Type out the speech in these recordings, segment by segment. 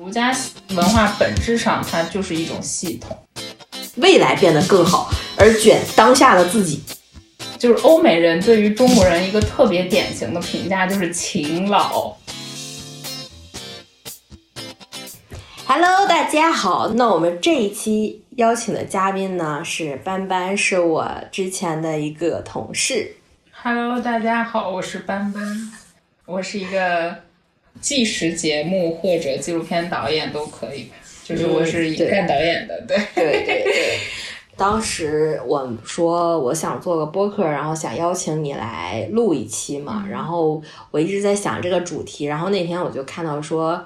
儒家文化本质上它就是一种系统，未来变得更好，而卷当下的自己。就是欧美人对于中国人一个特别典型的评价就是勤劳。Hello，大家好。那我们这一期邀请的嘉宾呢是班班，是我之前的一个同事。Hello，大家好，我是班班，我是一个纪实节目或者纪录片导演都可以吧，就是我是影片导演的，对。对对对。当时我说我想做个播客，然后想邀请你来录一期嘛，然后我一直在想这个主题，然后那天我就看到说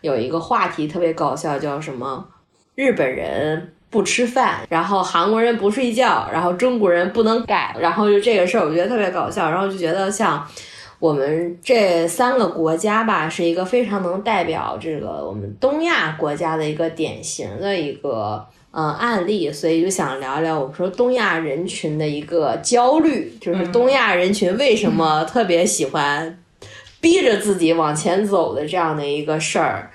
有一个话题特别搞笑，叫什么日本人不吃饭，然后韩国人不睡觉，然后中国人不能改，然后就这个事儿我觉得特别搞笑，然后就觉得像我们这三个国家吧，是一个非常能代表这个我们东亚国家的一个典型的一个。呃，案例，所以就想聊聊我们说东亚人群的一个焦虑，就是东亚人群为什么特别喜欢逼着自己往前走的这样的一个事儿。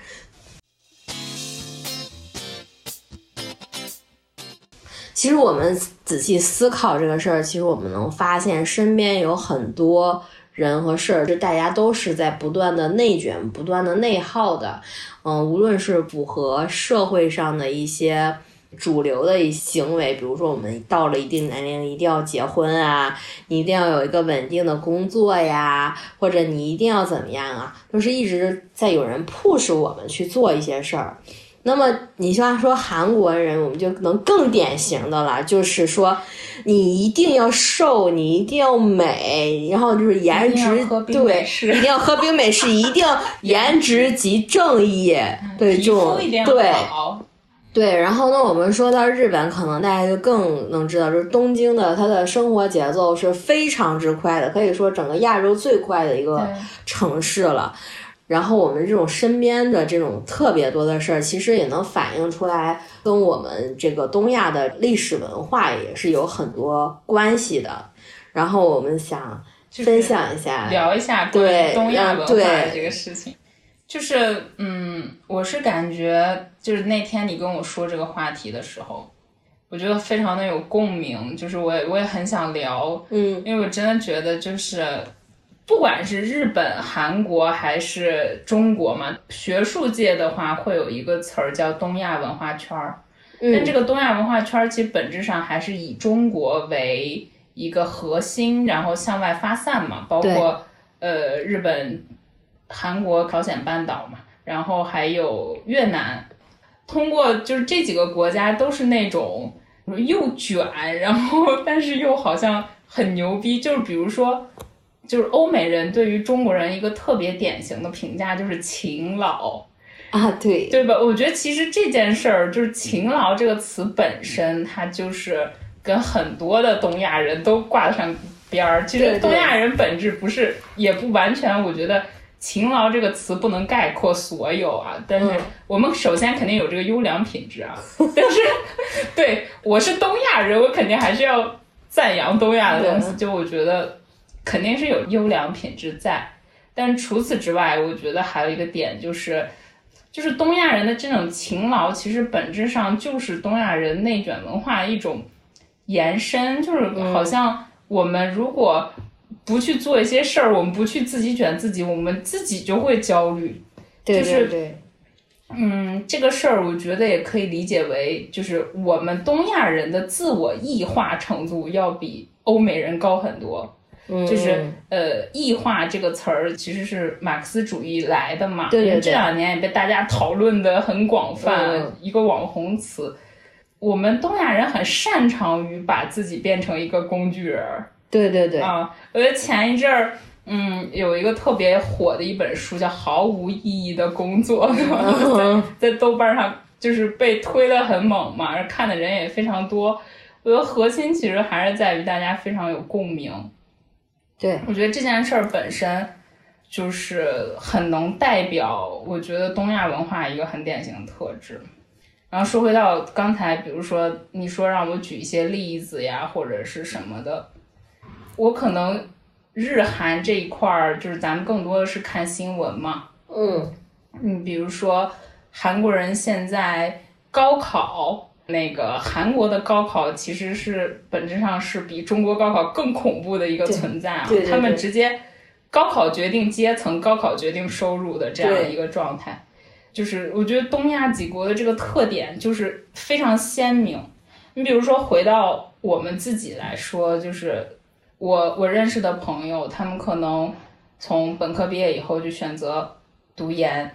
其实我们仔细思考这个事儿，其实我们能发现身边有很多人和事儿，就大家都是在不断的内卷、不断的内耗的。嗯，无论是符合社会上的一些。主流的一行为，比如说我们到了一定年龄一定要结婚啊，你一定要有一个稳定的工作呀，或者你一定要怎么样啊，就是一直在有人 push 我们去做一些事儿。那么你像说韩国人，我们就能更典型的了，就是说你一定要瘦，你一定要美，然后就是颜值对，一定要喝冰美式，一定要颜值及正义，对这种对。对，然后呢，我们说到日本，可能大家就更能知道，就是东京的它的生活节奏是非常之快的，可以说整个亚洲最快的一个城市了。然后我们这种身边的这种特别多的事儿，其实也能反映出来，跟我们这个东亚的历史文化也是有很多关系的。然后我们想分享一下，聊一下对东亚文化这个事情。就是，嗯，我是感觉，就是那天你跟我说这个话题的时候，我觉得非常的有共鸣。就是我也我也很想聊，嗯，因为我真的觉得，就是不管是日本、韩国还是中国嘛，学术界的话会有一个词儿叫东亚文化圈儿。嗯、但这个东亚文化圈儿其实本质上还是以中国为一个核心，然后向外发散嘛，包括呃日本。韩国、朝鲜半岛嘛，然后还有越南，通过就是这几个国家都是那种又卷，然后但是又好像很牛逼。就是比如说，就是欧美人对于中国人一个特别典型的评价就是勤劳啊，对对吧？我觉得其实这件事儿就是勤劳这个词本身，它就是跟很多的东亚人都挂得上边儿。其实东亚人本质不是，也不完全，我觉得。勤劳这个词不能概括所有啊，但是我们首先肯定有这个优良品质啊。但是，对我是东亚人，我肯定还是要赞扬东亚的东西。就我觉得肯定是有优良品质在，但除此之外，我觉得还有一个点就是，就是东亚人的这种勤劳，其实本质上就是东亚人内卷文化一种延伸，就是好像我们如果。不去做一些事儿，我们不去自己卷自己，我们自己就会焦虑。对对对，嗯，这个事儿我觉得也可以理解为，就是我们东亚人的自我异化程度要比欧美人高很多。嗯，就是呃，异化这个词儿其实是马克思主义来的嘛，对对对，这两年也被大家讨论的很广泛，嗯、一个网红词。我们东亚人很擅长于把自己变成一个工具人。对对对啊！我觉得前一阵儿，嗯，有一个特别火的一本书叫《毫无意义的工作》，嗯 在在豆瓣上就是被推的很猛嘛，看的人也非常多。我觉得核心其实还是在于大家非常有共鸣。对，我觉得这件事儿本身就是很能代表，我觉得东亚文化一个很典型的特质。然后说回到刚才，比如说你说让我举一些例子呀，或者是什么的。我可能日韩这一块儿，就是咱们更多的是看新闻嘛。嗯，嗯，比如说，韩国人现在高考。那个韩国的高考其实是本质上是比中国高考更恐怖的一个存在啊！他们直接高考决定阶层，高考决定收入的这样一个状态，就是我觉得东亚几国的这个特点就是非常鲜明。你比如说回到我们自己来说，就是我我认识的朋友，他们可能从本科毕业以后就选择读研。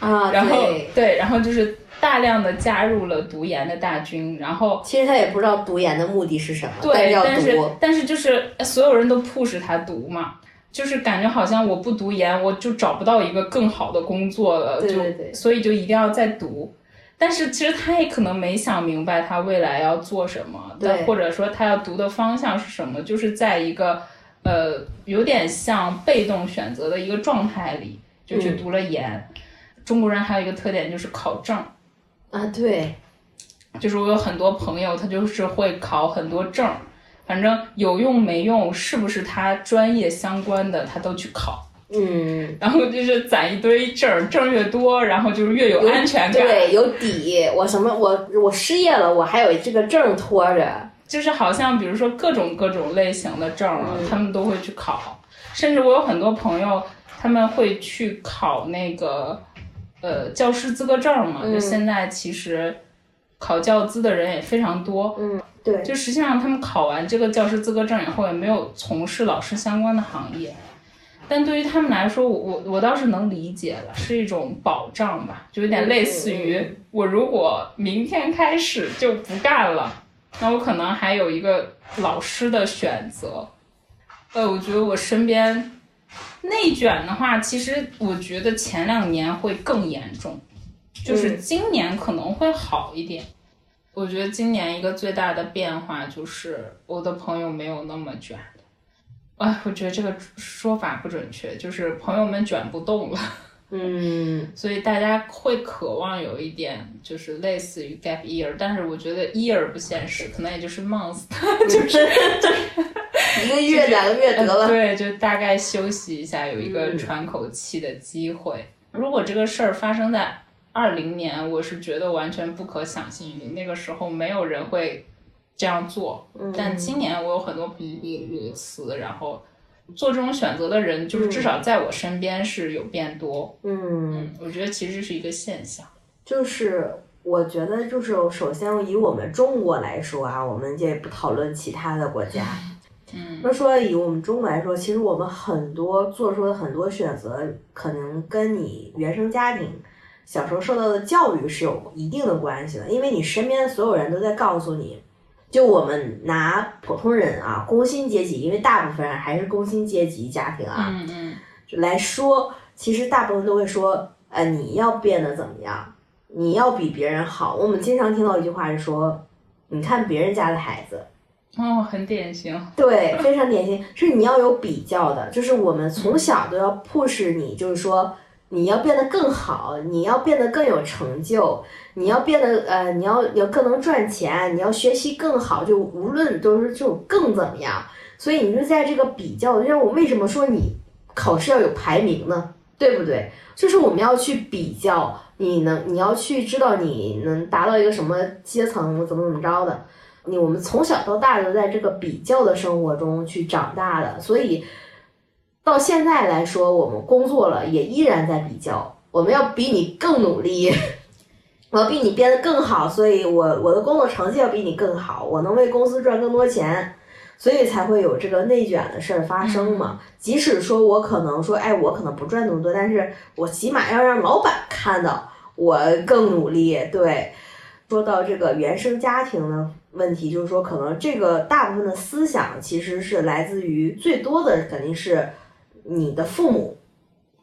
啊，然后对，然后就是大量的加入了读研的大军，然后其实他也不知道读研的目的是什么，对，但是但是就是所有人都 push 他读嘛，就是感觉好像我不读研我就找不到一个更好的工作了，就所以就一定要再读，但是其实他也可能没想明白他未来要做什么，对，或者说他要读的方向是什么，就是在一个呃有点像被动选择的一个状态里就去读了研。中国人还有一个特点就是考证，啊，对，就是我有很多朋友，他就是会考很多证，反正有用没用，是不是他专业相关的，他都去考，嗯，然后就是攒一堆证，证越多，然后就是越有安全感，对，有底，我什么，我我失业了，我还有这个证拖着，就是好像比如说各种各种类型的证，他们都会去考，甚至我有很多朋友，他们会去考那个。呃，教师资格证嘛，就现在其实考教资的人也非常多。嗯，对，就实际上他们考完这个教师资格证以后，也没有从事老师相关的行业。但对于他们来说，我我我倒是能理解了，是一种保障吧，就有点类似于我如果明天开始就不干了，那我可能还有一个老师的选择。呃，我觉得我身边。内卷的话，其实我觉得前两年会更严重，就是今年可能会好一点。我觉得今年一个最大的变化就是我的朋友没有那么卷了。哎，我觉得这个说法不准确，就是朋友们卷不动了。嗯，所以大家会渴望有一点，就是类似于 gap year，但是我觉得 year 不现实，可能也就是 month，就是 一个月两个月得了。对，就大概休息一下，有一个喘口气的机会。如果这个事儿发生在二零年，我是觉得完全不可想象，那个时候没有人会这样做。但今年我有很多朋友如此，然后。做这种选择的人，就是至少在我身边是有变多。嗯，我觉得其实是一个现象。就是我觉得，就是首先以我们中国来说啊，我们也不讨论其他的国家。嗯，那说以我们中国来说，其实我们很多做出的很多选择，可能跟你原生家庭小时候受到的教育是有一定的关系的，因为你身边的所有人都在告诉你。就我们拿普通人啊，工薪阶级，因为大部分人还是工薪阶级家庭啊，嗯嗯，来说，其实大部分都会说，呃，你要变得怎么样？你要比别人好。我们经常听到一句话是说，你看别人家的孩子，哦，很典型，对，非常典型，是你要有比较的，就是我们从小都要 push 你，就是说。你要变得更好，你要变得更有成就，你要变得呃，你要要更能赚钱，你要学习更好，就无论都是就更怎么样。所以你就在这个比较，就像我为什么说你考试要有排名呢？对不对？就是我们要去比较，你能你要去知道你能达到一个什么阶层，怎么怎么着的。你我们从小到大都在这个比较的生活中去长大的，所以。到现在来说，我们工作了也依然在比较，我们要比你更努力，我要比你变得更好，所以我我的工作成绩要比你更好，我能为公司赚更多钱，所以才会有这个内卷的事儿发生嘛。即使说我可能说，哎，我可能不赚那么多，但是我起码要让老板看到我更努力。对，说到这个原生家庭的问题，就是说可能这个大部分的思想其实是来自于最多的肯定是。你的父母，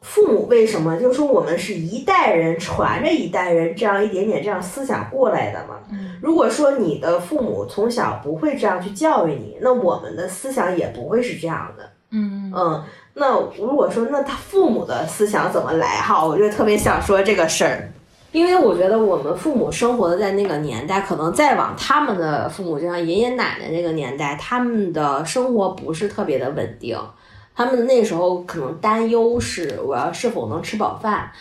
父母为什么？就是说我们是一代人传着一代人这样一点点这样思想过来的嘛。如果说你的父母从小不会这样去教育你，那我们的思想也不会是这样的。嗯嗯。那如果说那他父母的思想怎么来？哈，我就特别想说这个事儿，因为我觉得我们父母生活的在那个年代，可能再往他们的父母，就像爷爷奶奶那个年代，他们的生活不是特别的稳定。他们那时候可能担忧是我要是否能吃饱饭，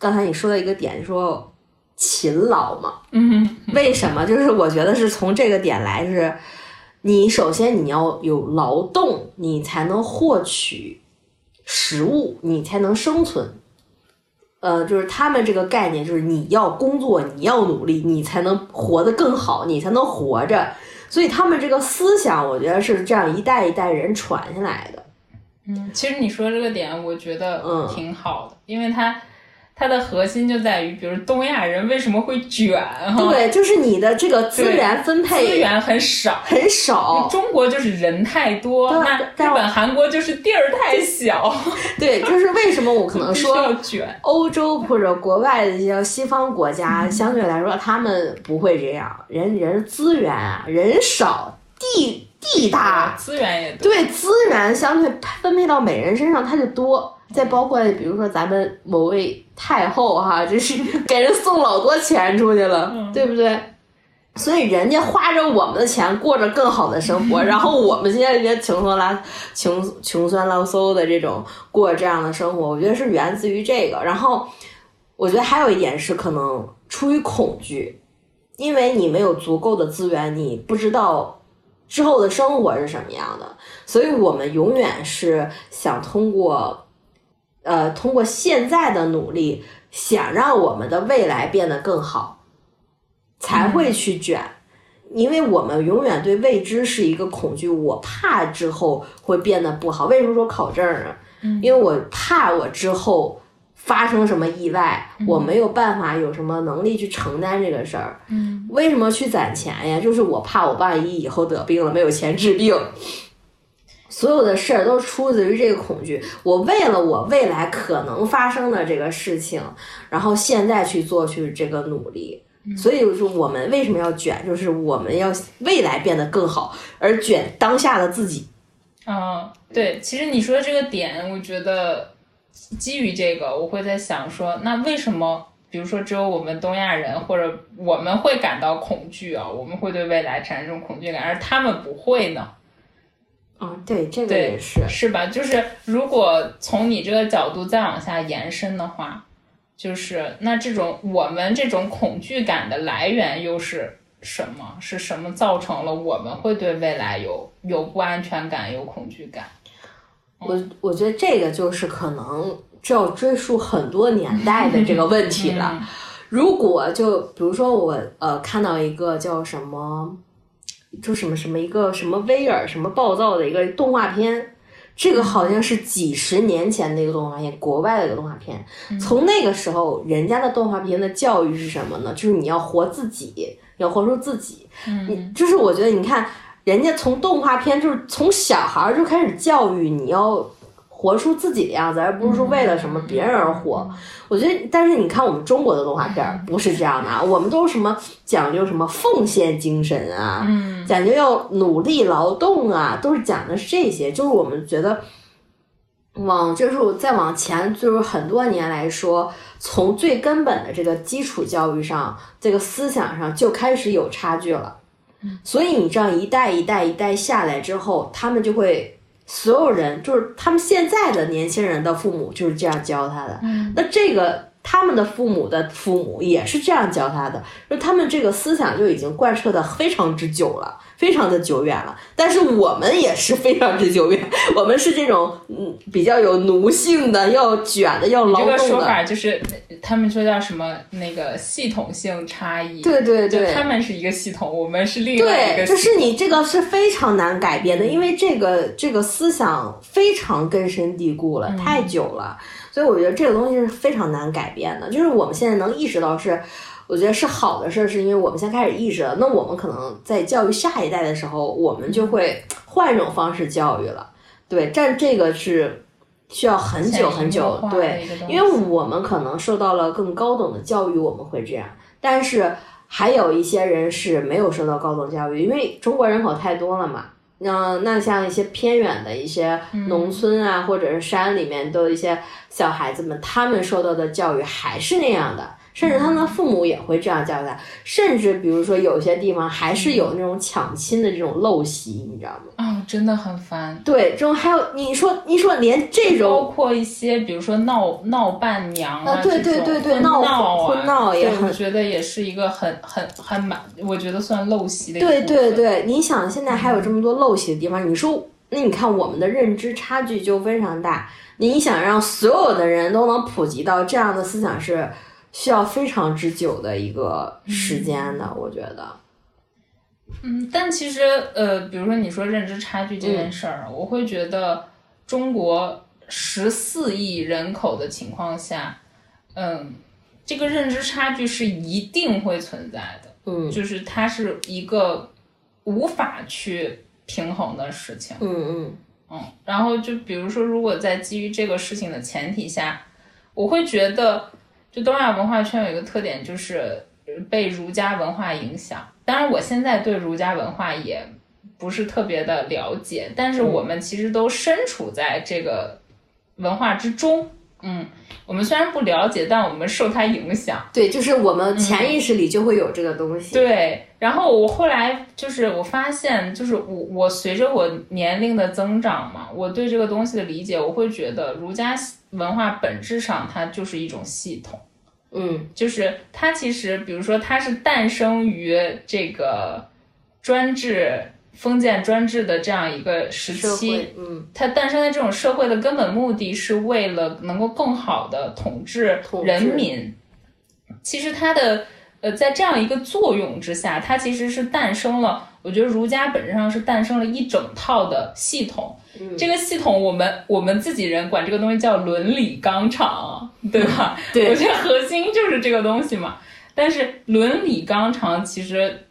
刚才你说的一个点，说勤劳嘛，嗯，为什么？就是我觉得是从这个点来是，你首先你要有劳动，你才能获取食物，你才能生存。呃，就是他们这个概念，就是你要工作，你要努力，你才能活得更好，你才能活着。所以他们这个思想，我觉得是这样一代一代人传下来的。嗯，其实你说这个点，我觉得嗯挺好的，因为它它的核心就在于，比如东亚人为什么会卷哈，对，就是你的这个资源分配资源很少。很少。中国就是人太多，对那日本、韩国就是地儿太小，对，就是为什么我可能说要说卷。欧洲或者国外的一些西方国家，相对来说他们不会这样，人人资源啊，人少，地地大，资源也多，对资源相对分配到每人身上它就多。再包括比如说咱们某位太后哈，就是给人送老多钱出去了，对不对？所以人家花着我们的钱过着更好的生活，然后我们现在这些穷酸拉穷穷酸拉嗖的这种过这样的生活，我觉得是源自于这个。然后我觉得还有一点是可能出于恐惧，因为你没有足够的资源，你不知道之后的生活是什么样的，所以我们永远是想通过。呃，通过现在的努力，想让我们的未来变得更好，才会去卷。因为我们永远对未知是一个恐惧，我怕之后会变得不好。为什么说考证呢？因为我怕我之后发生什么意外，我没有办法有什么能力去承担这个事儿。嗯，为什么去攒钱呀？就是我怕我万一以后得病了没有钱治病。所有的事儿都出自于这个恐惧。我为了我未来可能发生的这个事情，然后现在去做去这个努力。所以就是我们为什么要卷，就是我们要未来变得更好，而卷当下的自己。嗯，对，其实你说的这个点，我觉得基于这个，我会在想说，那为什么，比如说只有我们东亚人或者我们会感到恐惧啊，我们会对未来产生这种恐惧感，而他们不会呢？嗯，对，这个也是。是吧？就是如果从你这个角度再往下延伸的话，就是那这种我们这种恐惧感的来源又是什么？是什么造成了我们会对未来有有不安全感、有恐惧感？我我觉得这个就是可能就要追溯很多年代的这个问题了。如果就比如说我呃看到一个叫什么，就什么什么一个什么威尔什么暴躁的一个动画片，这个好像是几十年前的一个动画片，国外的一个动画片。从那个时候，人家的动画片的教育是什么呢？就是你要活自己，要活出自己。嗯，就是我觉得你看，人家从动画片就是从小孩儿就开始教育你要活出自己的样子，而不是说为了什么别人而活。我觉得，但是你看我们中国的动画片儿不是这样的啊，我们都是什么讲究什么奉献精神啊，嗯讲究要努力劳动啊，都是讲的是这些。就是我们觉得。往就是再往前，就是很多年来说，从最根本的这个基础教育上，这个思想上就开始有差距了。所以你这样一代一代一代下来之后，他们就会所有人就是他们现在的年轻人的父母就是这样教他的。嗯那这个他们的父母的父母也是这样教他的，就他们这个思想就已经贯彻的非常之久了。非常的久远了，但是我们也是非常之久远，我们是这种嗯比较有奴性的，要卷的，要劳动这个说。法就是他们说叫什么那个系统性差异，对对就对，他们是一个系统，我们是另外一，个系统。就是你这个是非常难改变的，因为这个这个思想非常根深蒂固了，太久了，所以我觉得这个东西是非常难改变的。就是我们现在能意识到是，我觉得是好的事儿，是因为我们先开始意识了。那我们可能在教育下一代的时候，我们就会换一种方式教育了。对，但这个是需要很久很久，对，因为我们可能受到了更高等的教育，我们会这样，但是还有一些人是没有受到高等教育，因为中国人口太多了嘛。那那像一些偏远的一些农村啊，或者是山里面，都有一些小孩子们，他们受到的教育还是那样的，甚至他们的父母也会这样教育他。甚至比如说有些地方还是有那种抢亲的这种陋习，你知道吗？啊，真的很烦。对，这种还有你说你说连这种包括一些，比如说闹闹伴娘啊，对对对对，闹闹婚闹也很，我觉得也是一个很很很蛮，我觉得算陋习的。对对对，你想现在还有这么多陋习的地方，你说那你看我们的认知差距就非常大。你想让所有的人都能普及到这样的思想，是需要非常之久的一个时间的，我觉得。嗯，但其实呃，比如说你说认知差距这件事儿，我会觉得中国十四亿人口的情况下，嗯，这个认知差距是一定会存在的。嗯，就是它是一个无法去平衡的事情。嗯嗯。嗯，然后就比如说，如果在基于这个事情的前提下，我会觉得，就东亚文化圈有一个特点，就是被儒家文化影响。当然，我现在对儒家文化也不是特别的了解，但是我们其实都身处在这个文化之中。嗯，我们虽然不了解，但我们受它影响。对，就是我们潜意识里就会有这个东西。对，然后我后来就是我发现，就是我我随着我年龄的增长嘛，我对这个东西的理解，我会觉得儒家文化本质上它就是一种系统。嗯，就是它其实，比如说它是诞生于这个专制。封建专制的这样一个时期，嗯，它诞生在这种社会的根本目的是为了能够更好的统治人民。其实它的呃，在这样一个作用之下，它其实是诞生了。我觉得儒家本质上是诞生了一整套的系统。这个系统，我们我们自己人管这个东西叫伦理纲常，对吧？对，我觉得核心就是这个东西嘛。但是伦理纲常其实。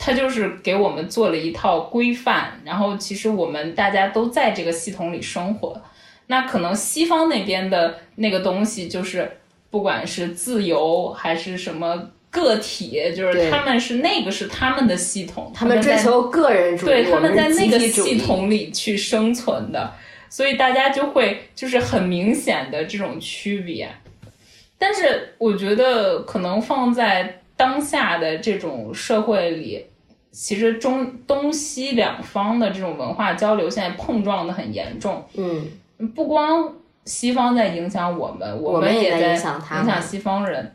它就是给我们做了一套规范，然后其实我们大家都在这个系统里生活。那可能西方那边的那个东西，就是不管是自由还是什么个体，就是他们是那个是他们的系统，他们追求个人主义，对，他们在那个系统里去生存的，所以大家就会就是很明显的这种区别。但是我觉得可能放在。当下的这种社会里，其实中东西两方的这种文化交流现在碰撞的很严重。嗯，不光西方在影响我们，我们也在影响西方人。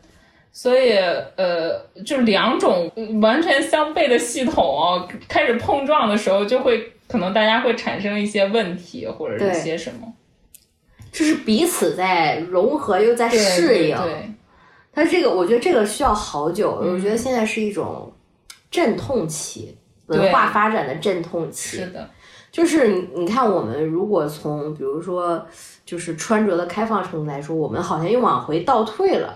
所以，呃，就两种完全相悖的系统开始碰撞的时候，就会可能大家会产生一些问题，或者一些什么，就是彼此在融合又在适应。对。它这个，我觉得这个需要好久。我觉得现在是一种阵痛期，文化发展的阵痛期。是的，就是你你看，我们如果从比如说就是穿着的开放程度来说，我们好像又往回倒退了。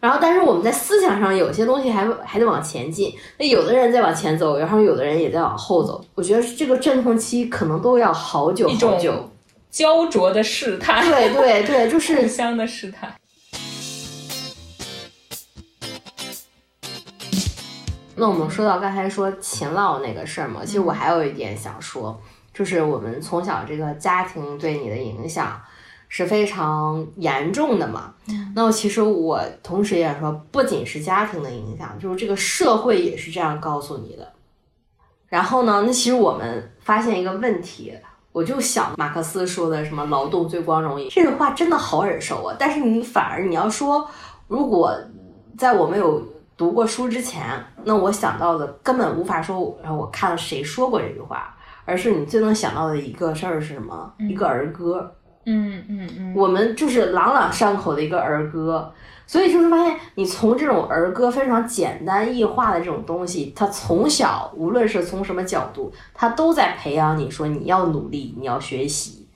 然后，但是我们在思想上有些东西还还得往前进。那有的人在往前走，然后有的人也在往后走。我觉得这个阵痛期可能都要好久好久，焦灼的试探。对对对，就是互相的试探。那我们说到刚才说勤劳那个事儿嘛，其实我还有一点想说，就是我们从小这个家庭对你的影响是非常严重的嘛。那其实我同时也说，不仅是家庭的影响，就是这个社会也是这样告诉你的。然后呢，那其实我们发现一个问题，我就想马克思说的什么“劳动最光荣”这句话真的好耳熟啊。但是你反而你要说，如果在我没有读过书之前，那我想到的根本无法说，然后我看了谁说过这句话，而是你最能想到的一个事儿是什么？一个儿歌。嗯嗯嗯。我们就是朗朗上口的一个儿歌，所以就是发现，你从这种儿歌非常简单易化的这种东西，它从小无论是从什么角度，它都在培养你说你要努力，你要学习，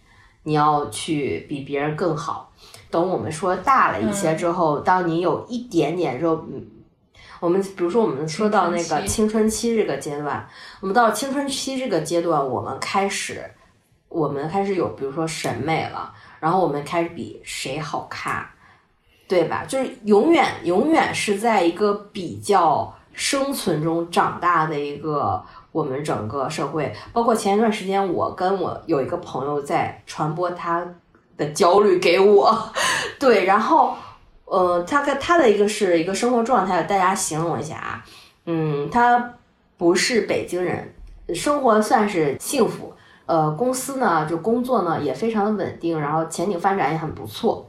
你要去比别人更好。等我们说大了一些之后，当你有一点点肉。我们比如说，我们说到那个青春期这个阶段，我们到青春期这个阶段，我们开始，我们开始有比如说审美了，然后我们开始比谁好看，对吧？就是永远永远是在一个比较生存中长大的一个我们整个社会。包括前一段时间，我跟我有一个朋友在传播他的焦虑给我，对，然后。呃，他跟他的一个是一个生活状态，大家形容一下啊。嗯，他不是北京人，生活算是幸福。呃，公司呢，就工作呢也非常的稳定，然后前景发展也很不错。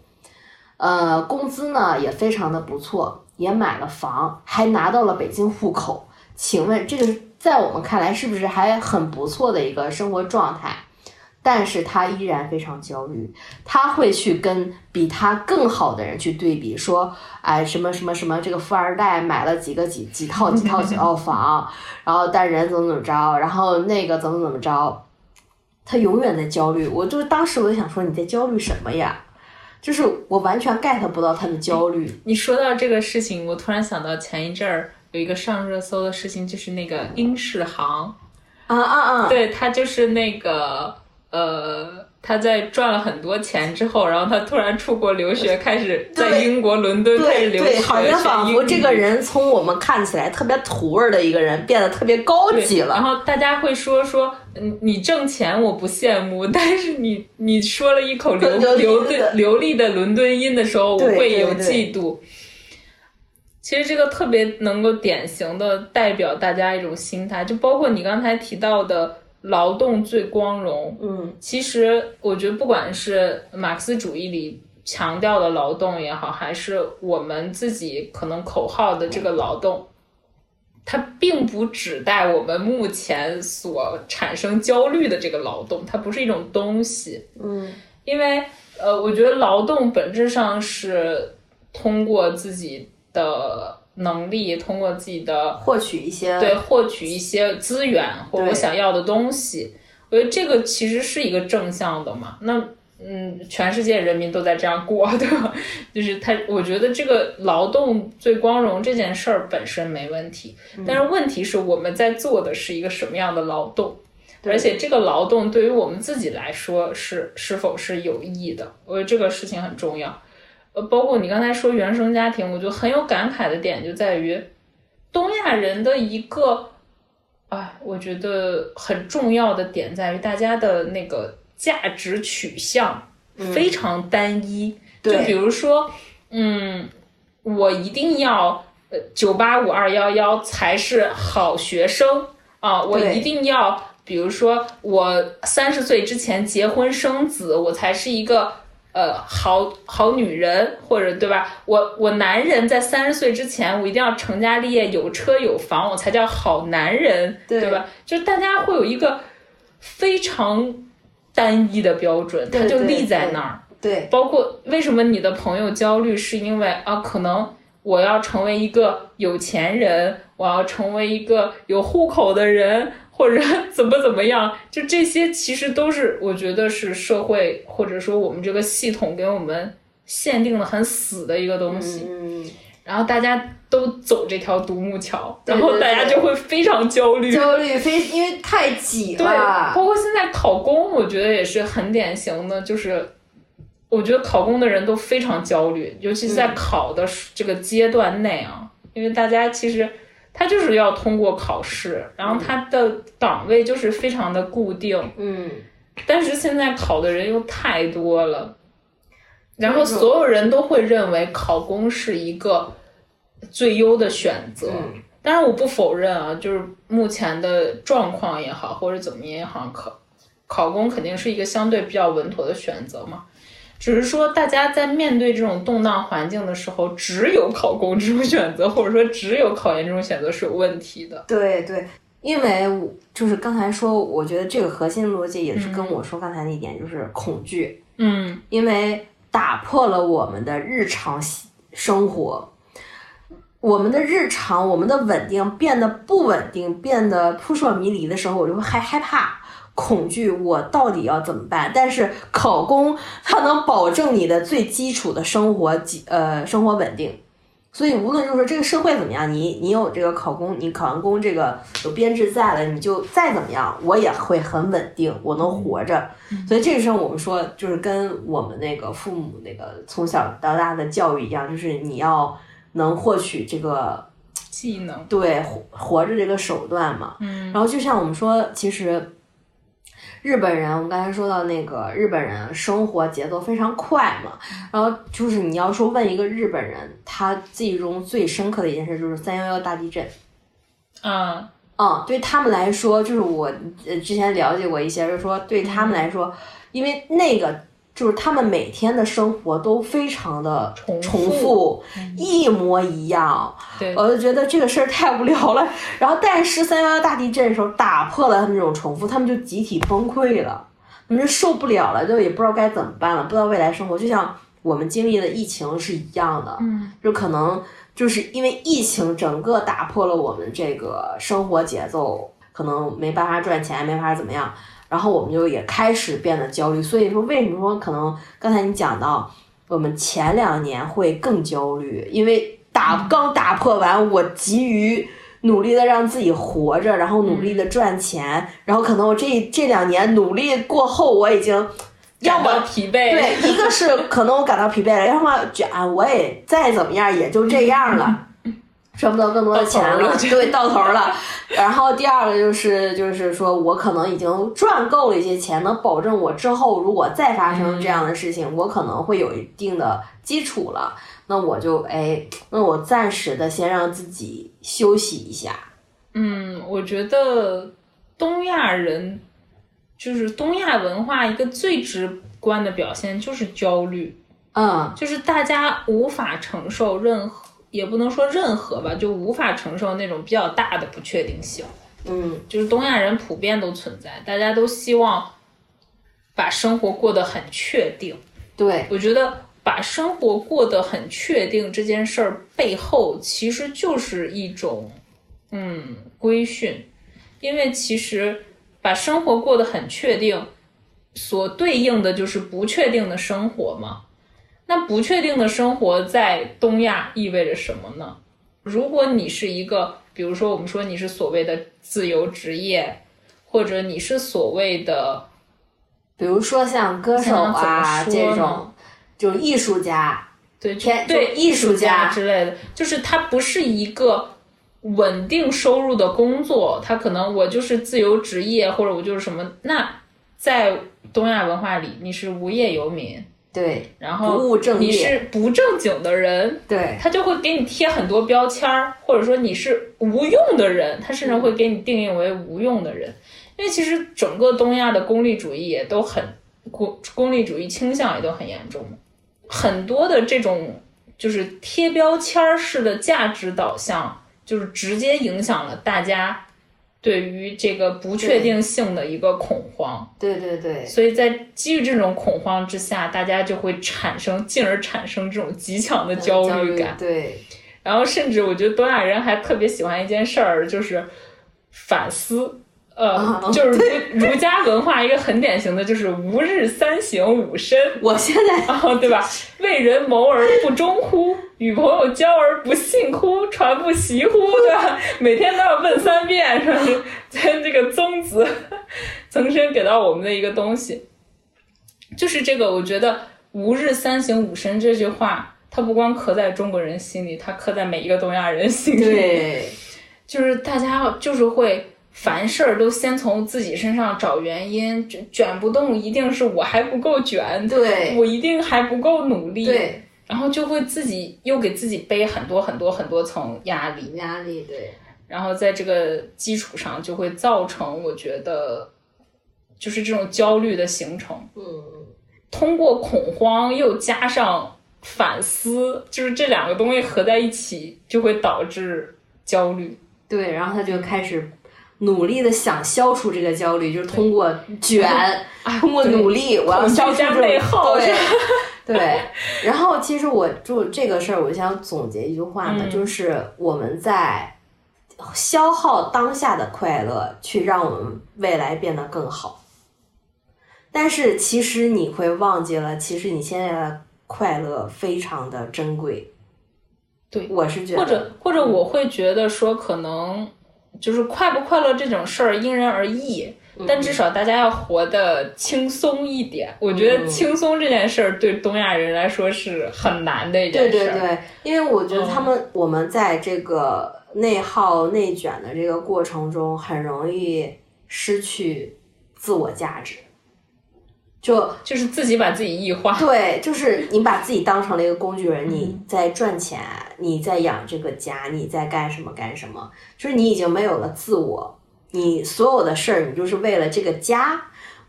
呃，工资呢也非常的不错，也买了房，还拿到了北京户口。请问这个在我们看来是不是还很不错的一个生活状态？但是他依然非常焦虑，他会去跟比他更好的人去对比，说，哎，什么什么什么，这个富二代买了几个几几套几套几套房，然后但人怎么怎么着，然后那个怎么怎么着，他永远在焦虑。我就当时我就想说，你在焦虑什么呀？就是我完全 get 不到他的焦虑。你说到这个事情，我突然想到前一阵儿有一个上热搜的事情，就是那个殷世航，啊啊啊！对他就是那个。呃，他在赚了很多钱之后，然后他突然出国留学，开始在英国伦敦开始留学。好像仿佛这个人从我们看起来特别土味的一个人，变得特别高级了。然后大家会说说，嗯，你挣钱我不羡慕，但是你你说了一口流流流利的伦敦音的时候，我会有嫉妒。其实这个特别能够典型的代表大家一种心态，就包括你刚才提到的。劳动最光荣。嗯，其实我觉得，不管是马克思主义里强调的劳动也好，还是我们自己可能口号的这个劳动，它并不指代我们目前所产生焦虑的这个劳动，它不是一种东西。嗯，因为呃，我觉得劳动本质上是通过自己的。能力通过自己的获取一些对获取一些资源或我想要的东西，我觉得这个其实是一个正向的嘛。那嗯，全世界人民都在这样过，对吧？就是他，我觉得这个劳动最光荣这件事儿本身没问题，但是问题是我们在做的是一个什么样的劳动，而且这个劳动对于我们自己来说是是否是有意义的？我觉得这个事情很重要。呃，包括你刚才说原生家庭，我觉得很有感慨的点就在于，东亚人的一个，啊，我觉得很重要的点在于大家的那个价值取向非常单一。就比如说，嗯，我一定要呃九八五二幺幺才是好学生啊，我一定要，比如说我三十岁之前结婚生子，我才是一个。呃，好好女人，或者对吧？我我男人在三十岁之前，我一定要成家立业，有车有房，我才叫好男人，对吧？就大家会有一个非常单一的标准，他就立在那儿。对，包括为什么你的朋友焦虑，是因为啊，可能我要成为一个有钱人，我要成为一个有户口的人。或者 怎么怎么样，就这些其实都是我觉得是社会或者说我们这个系统给我们限定的很死的一个东西。嗯，然后大家都走这条独木桥，然后大家就会非常焦虑，焦虑 非因为太挤了。对，包括现在考公，我觉得也是很典型的，就是我觉得考公的人都非常焦虑，尤其是在考的这个阶段内啊，因为大家其实。他就是要通过考试，然后他的岗位就是非常的固定，嗯，但是现在考的人又太多了，然后所有人都会认为考公是一个最优的选择，当然我不否认啊，就是目前的状况也好，或者怎么也好，考考公肯定是一个相对比较稳妥的选择嘛。只是说，大家在面对这种动荡环境的时候，只有考公这种选择，或者说只有考研这种选择是有问题的。对对，因为就是刚才说，我觉得这个核心逻辑也是跟我说刚才那一点，就是恐惧。嗯，因为打破了我们的日常生活，我们的日常，我们的稳定变得不稳定，变得扑朔迷离的时候，我就会害害怕。恐惧，我到底要怎么办？但是考公它能保证你的最基础的生活，呃，生活稳定。所以无论就是说这个社会怎么样，你你有这个考公，你考完公这个有编制在了，你就再怎么样，我也会很稳定，我能活着。所以这个时候我们说，就是跟我们那个父母那个从小到大的教育一样，就是你要能获取这个技能，对，活活着这个手段嘛。嗯，然后就像我们说，其实。日本人，我们刚才说到那个日本人生活节奏非常快嘛，然后就是你要说问一个日本人，他记忆中最深刻的一件事就是三幺幺大地震。啊，嗯，对他们来说，就是我呃之前了解过一些，就是说对他们来说，因为那个就是他们每天的生活都非常的重重复复，一模一样。对，我就觉得这个事儿太无聊了。然后，但是三幺幺大地震的时候打破了他们这种重复，他们就集体崩溃了，他们就受不了了，就也不知道该怎么办了，不知道未来生活。就像我们经历的疫情是一样的，嗯，就可能就是因为疫情整个打破了我们这个生活节奏，可能没办法赚钱，没法怎么样。然后我们就也开始变得焦虑，所以说为什么说可能刚才你讲到，我们前两年会更焦虑，因为打刚打破完，我急于努力的让自己活着，然后努力的赚钱，然后可能我这这两年努力过后，我已经要么疲惫，对，一个是可能我感到疲惫了，要么卷，我也再怎么样也就这样了。赚不到更多的钱了，对，到头了。然后第二个就是，就是说我可能已经赚够了一些钱，能保证我之后如果再发生这样的事情，我可能会有一定的基础了。那我就哎，那我暂时的先让自己休息一下。嗯，我觉得东亚人就是东亚文化一个最直观的表现就是焦虑，嗯，就是大家无法承受任何，也不能说任何吧，就无法承受那种比较大的不确定性。嗯，就是东亚人普遍都存在，大家都希望把生活过得很确定。对，我觉得把生活过得很确定这件事儿背后，其实就是一种嗯规训，因为其实把生活过得很确定，所对应的就是不确定的生活嘛。那不确定的生活在东亚意味着什么呢？如果你是一个，比如说我们说你是所谓的自由职业，或者你是所谓的比如说像歌手啊这种，就艺术家，对偏对艺术家之类的，就是它不是一个稳定收入的工作，它可能我就是自由职业，或者我就是什么。那在东亚文化里，你是无业游民，对，然后不务正你，是不正经的人，对，他就会给你贴很多标签儿，或者说你是无用的人，他甚至会给你定义为无用的人。因为其实整个东亚的功利主义也都很功功利主义倾向也都很严重，很多的这种就是贴标签儿式的价值导向，就是直接影响了大家对于这个不确定性的一个恐慌。对对对，所以在基于这种恐慌之下，大家就会产生，进而产生这种极强的焦虑感。对，然后甚至我觉得东亚人还特别喜欢一件事儿，就是反思。呃，啊就是儒儒家文化一个很典型的就是吾日三省吾身，我现在 对吧？为人谋而不忠乎？与朋友交而不信乎？传不习乎？对吧？每天都要问三遍，说是咱 这个宗子曾参给到我们的一个东西，就是这个。我觉得“吾日三省吾身”这句话，它不光刻在中国人心里，它刻在每一个东亚人心里。对，就是大家就是会凡事儿都先从自己身上找原因，卷卷不动，一定是我还不够卷，对我一定还不够努力，对，然后就会自己又给自己背很多很多很多层压力，压力，对，然后在这个基础上就会造成我觉得就是这种焦虑的形成，嗯，通过恐慌又加上反思，就是这两个东西合在一起，就会导致焦虑。对，然后他就开始努力的想消除这个焦虑，就是通过卷，通过努力，我要消除这种内耗对 对。然后其实我就这个事儿，我想总结一句话呢，嗯就是我们在消耗当下的快乐，去让我们未来变得更好。但是其实你会忘记了，其实你现在的快乐非常的珍贵。对我是觉得，或者或者我会觉得说，可能就是快不快乐这种事儿因人而异，嗯。但至少大家要活得轻松一点。我觉得嗯。轻松这件事儿对东亚人来说是很难的一件事儿。对对对，因为我觉得他嗯。们、我们在这个内耗内卷的这个过程中，很容易失去自我价值，就就是自己把自己异化。对，就是你把自己当成了一个工具人，你在赚钱，你在养这个家，你在干什么干什么，就是你已经没有了自我，你所有的事儿，你就是为了这个家，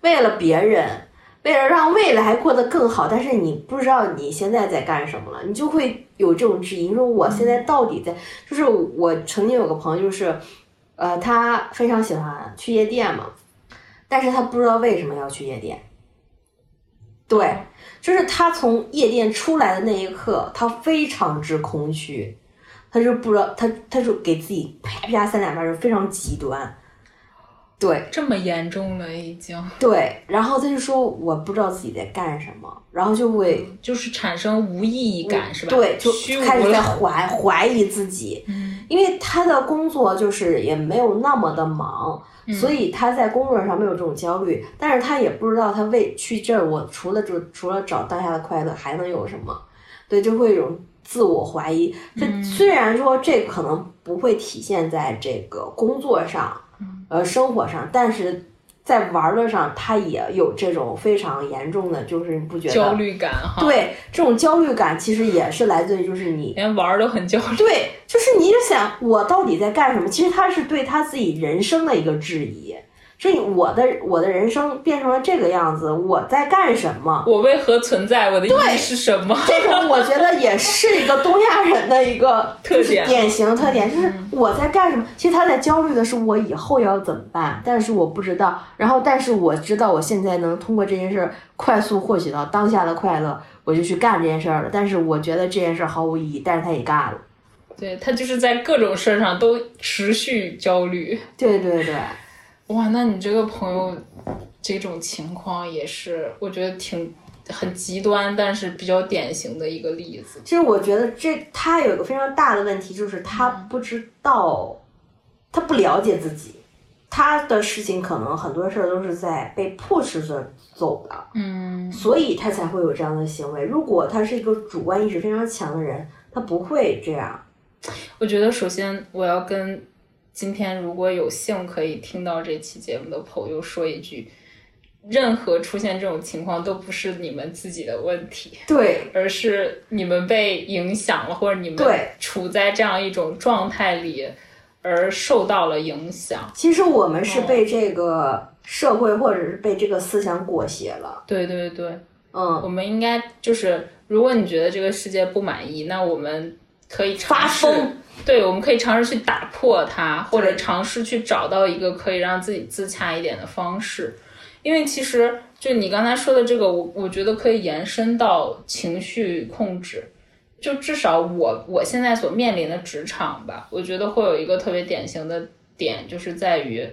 为了别人。为了让未来过得更好，但是你不知道你现在在干什么了，你就会有这种质疑。说我现在到底在？就是我曾经有个朋友，就是，呃，他非常喜欢去夜店嘛，但是他不知道为什么要去夜店。对，就是他从夜店出来的那一刻，他非常之空虚，他就不知道，他他就给自己啪啪三两巴掌，非常极端。对，这么严重了已经。对，然后他就说我不知道自己在干什么，然后就会就是产生无意义感，是吧？对，就开始在怀怀疑自己，因为他的工作就是也没有那么的忙，所以他在工作上没有这种焦虑，但是他也不知道他为去这儿，我除了就除了找当下的快乐还能有什么？对，就会有种自我怀疑。这虽然说这可能不会体现在这个工作上。呃，生活上，但是在玩乐上，他也有这种非常严重的，就是你不觉得焦虑感哈？对，这种焦虑感其实也是来自于，就是你连玩都很焦虑。对，就是你想我到底在干什么？其实他是对他自己人生的一个质疑。所以我的我的人生变成了这个样子，我在干什么？我为何存在？我的意义是什么？这种我觉得也是一个东亚人的一个特点，典型特点就是我在干什么？其实他在焦虑的是我以后要怎么办，但是我不知道。然后，但是我知道我现在能通过这件事快速获取到当下的快乐，我就去干这件事了。但是我觉得这件事毫无意义，但是他也干了。对他就是在各种事儿上都持续焦虑。对对对。哇，那你这个朋友这种情况也是，我觉得挺很极端，但是比较典型的一个例子。其实我觉得这他有一个非常大的问题，就是他不知道，他不了解自己，他的事情可能很多事儿都是在被迫使着走的，嗯，所以他才会有这样的行为。如果他是一个主观意识非常强的人，他不会这样。我觉得首先我要跟。今天如果有幸可以听到这期节目的朋友说一句，任何出现这种情况都不是你们自己的问题，对，而是你们被影响了，或者你们处在这样一种状态里而受到了影响。其实我们是被这个社会或者是被这个思想裹挟了。对对对，嗯，我们应该就是，如果你觉得这个世界不满意，那我们。可以发疯，对，我们可以尝试去打破它，或者尝试去找到一个可以让自己自洽一点的方式。因为其实就你刚才说的这个，我我觉得可以延伸到情绪控制。就至少我我现在所面临的职场吧，我觉得会有一个特别典型的点，就是在于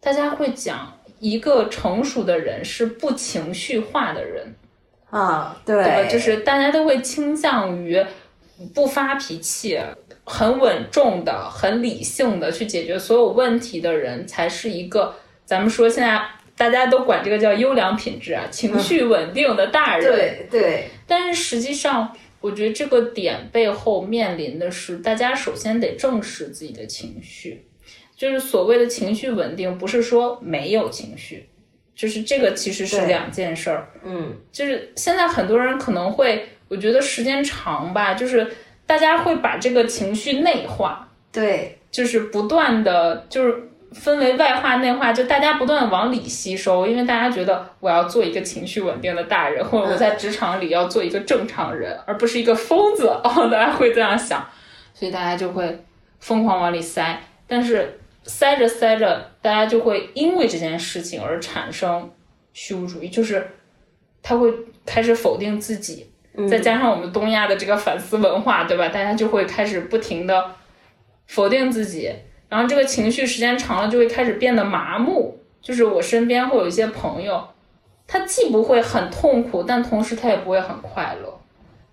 大家会讲一个成熟的人是不情绪化的人啊，对，就是大家都会倾向于。不发脾气，很稳重的、很理性的去解决所有问题的人，才是一个咱们说现在大家都管这个叫优良品质啊，情绪稳定的大人。对对。但是实际上，我觉得这个点背后面临的是，大家首先得正视自己的情绪。就是所谓的情绪稳定，不是说没有情绪，就是这个其实是两件事儿。嗯。就是现在很多人可能会。我觉得时间长吧，就是大家会把这个情绪内化，对，就是不断的，就是分为外化、内化，就大家不断往里吸收，因为大家觉得我要做一个情绪稳定的大人，或者我在职场里要做一个正常人，而不是一个疯子哦，大家会这样想，所以大家就会疯狂往里塞，但是塞着塞着，大家就会因为这件事情而产生虚无主义，就是他会开始否定自己。再加上我们东亚的这个反思文化，对吧？大家就会开始不停的否定自己，然后这个情绪时间长了就会开始变得麻木。就是我身边会有一些朋友，他既不会很痛苦，但同时他也不会很快乐。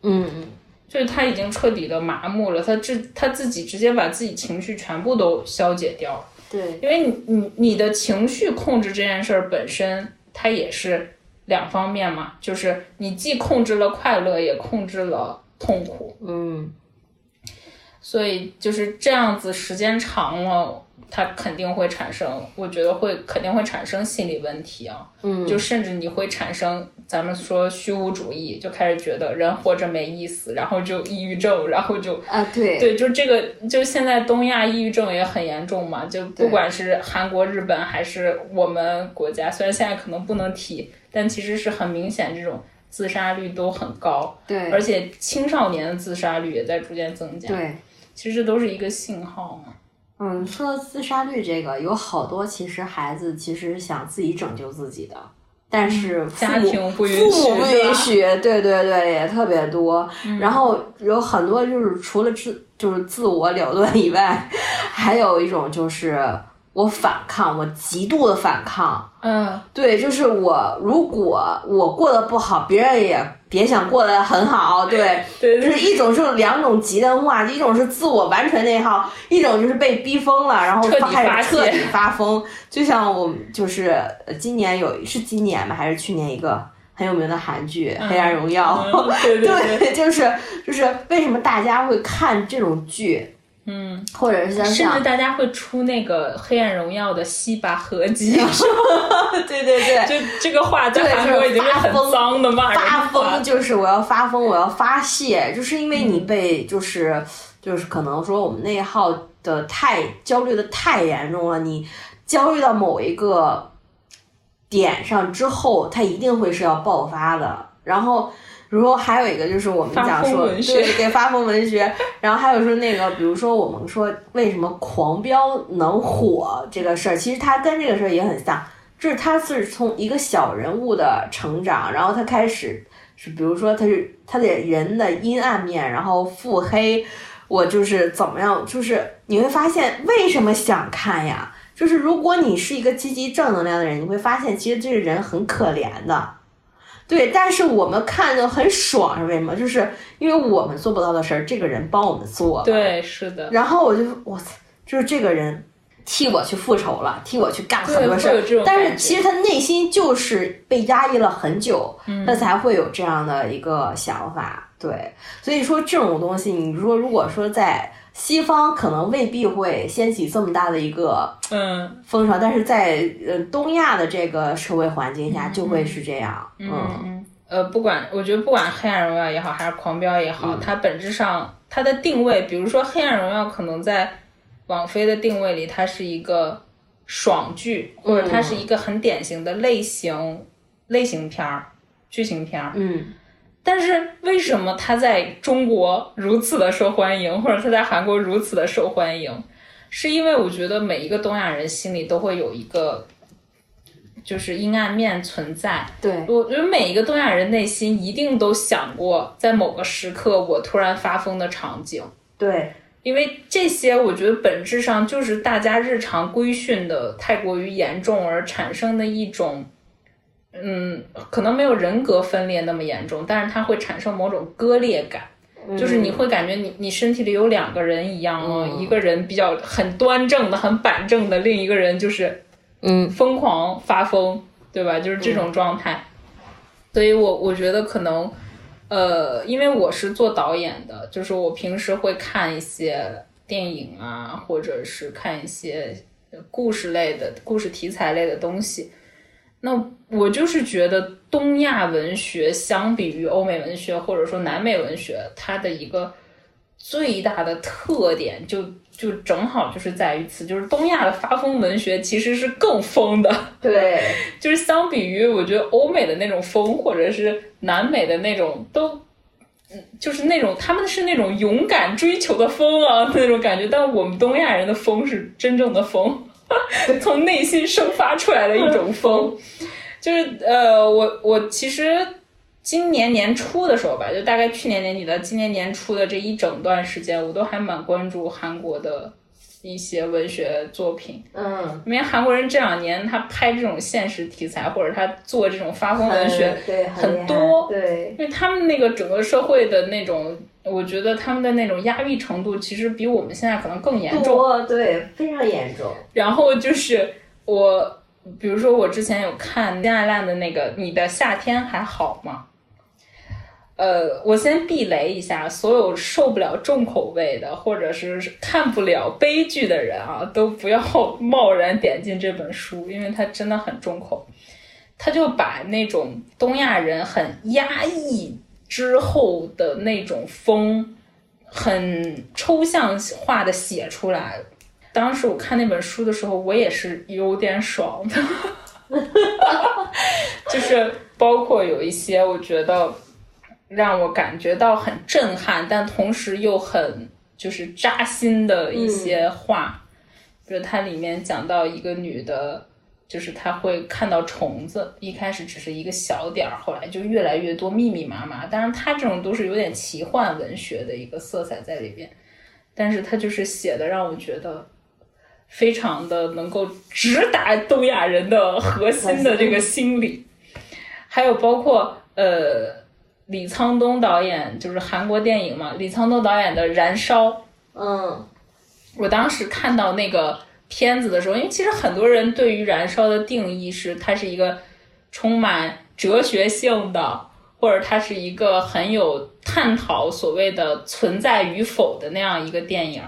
嗯嗯，就是他已经彻底的麻木了，他自他自己直接把自己情绪全部都消解掉。对，因为你你你的情绪控制这件事儿本身，它也是。两方面嘛，就是你既控制了快乐，也控制了痛苦。嗯，所以就是这样子，时间长了，它肯定会产生，我觉得会肯定会产生心理问题啊。嗯，就甚至你会产生咱们说虚无主义，就开始觉得人活着没意思，然后就抑郁症，然后就啊，对对，就这个，就现在东亚抑郁症也很严重嘛，就不管是韩国、日本还是我们国家，虽然现在可能不能提，但其实是很明显，这种自杀率都很高，对，而且青少年的自杀率也在逐渐增加。对，其实这都是一个信号嘛。嗯，说到自杀率这个，有好多其实孩子其实想自己拯救自己的，但是家庭不允许，父母不允许，对对对，也特别多。然后有很多就是除了自就是自我了断以外，还有一种就是我反抗，我极度的反抗。嗯，对，就是我如果我过得不好，别人也别想过得很好。对，对对就是一种是两种极端化，一种是自我完全内耗，一种就是被逼疯了，然后开始彻底发疯。就像我们就是呃今年有是今年吗，还是去年一个很有名的韩剧《黑暗荣耀》嗯对 对对，对，就是就是为什么大家会看这种剧，嗯，或者是甚至大家会出那个《黑暗荣耀》的西巴合集，对对对，就这个话在对韩国已经是很脏的骂人发疯就是我要发疯，我要发泄，就是因为你被就是、就是可能说我们内耗的太焦虑的太严重了，你焦虑到某一个点上之后，它一定会是要爆发的。然后，然后还有一个就是我们讲说，文学对对，发疯文学。然后还有说那个，比如说我们说为什么狂飙能火这个事儿，其实它跟这个事儿也很像。就是他是从一个小人物的成长，然后他开始是，比如说他是他的人的阴暗面，然后腹黑，我就是怎么样，就是你会发现为什么想看呀？就是如果你是一个积极正能量的人，你会发现其实这个人很可怜的，对。但是我们看着很爽，是为什么？就是因为我们做不到的事儿，这个人帮我们做了。对，是的，然后我就我操，就是这个人替我去复仇了，替我去干很多事儿但是其实他内心就是被压抑了很久，嗯他才会有这样的一个想法。对，所以说这种东西，你说如果说在西方可能未必会掀起这么大的一个嗯。风潮，但是在呃东亚的这个社会环境下就会是这样。嗯。嗯，呃，不管我觉得不管《黑暗荣耀》也好，还是《狂飙》也好，它本质上它的定位，比如说《黑暗荣耀》可能在网飞的定位里，它是一个爽剧，或者它是一个很典型的类型类型片儿、剧情片儿。嗯但是为什么他在中国如此的受欢迎，或者他在韩国如此的受欢迎？是因为我觉得每一个东亚人心里都会有一个就是阴暗面存在。对，我觉得每一个东亚人内心一定都想过，在某个时刻我突然发疯的场景。对，因为这些，我觉得本质上就是大家日常规训的太过于严重而产生的一种，嗯，可能没有人格分裂那么严重，但是它会产生某种割裂感，就是你会感觉你你身体里有两个人一样哦，一个人比较很端正的、很板正的，另一个人就是嗯疯狂发疯，对吧？就是这种状态。所以我我觉得可能，呃，因为我是做导演的，就是我平时会看一些电影啊，或者是看一些故事类的、故事题材类的东西。那我就是觉得东亚文学相比于欧美文学或者说南美文学，它的一个最大的特点就就正好就是在于此，就是东亚的发疯文学其实是更疯的。对，就是相比于我觉得欧美的那种疯，或者是南美的那种，都，嗯，就是那种他们是那种勇敢追求的疯啊那种感觉，但我们东亚人的疯是真正的疯，从内心生发出来的一种风，就是呃，我我其实。今年年初的时候吧，就大概去年年底到今年年初的这一整段时间，我都还蛮关注韩国的一些文学作品。嗯，因为韩国人这两年他拍这种现实题材，或者他做这种发疯文学，对很多对，因为他们那个整个社会的那种，我觉得他们的那种压抑程度，其实比我们现在可能更严重。多对，非常严重。然后就是我，比如说我之前有看恋爱烂的那个《你的夏天还好吗》。呃，我先避雷一下，所有受不了重口味的，或者是看不了悲剧的人啊，都不要 贸然点进这本书，因为它真的很重口。他就把那种东亚人很压抑之后的那种风，很抽象化的写出来。当时我看那本书的时候，我也是有点爽的，就是包括有一些我觉得让我感觉到很震撼，但同时又很就是扎心的一些话，比如它里面讲到一个女的。就是他会看到虫子，一开始只是一个小点儿，后来就越来越多，密密麻麻。当然，他这种都是有点奇幻文学的一个色彩在里边，但是他就是写的让我觉得非常的能够直达东亚人的 核心的这个心理。还有包括呃，李沧东导演就是韩国电影嘛，李沧东导演的《燃烧》。嗯，我当时看到那个。片子的时候，因为其实很多人对于燃烧的定义是它是一个充满哲学性的，或者它是一个很有探讨所谓的存在与否的那样一个电影。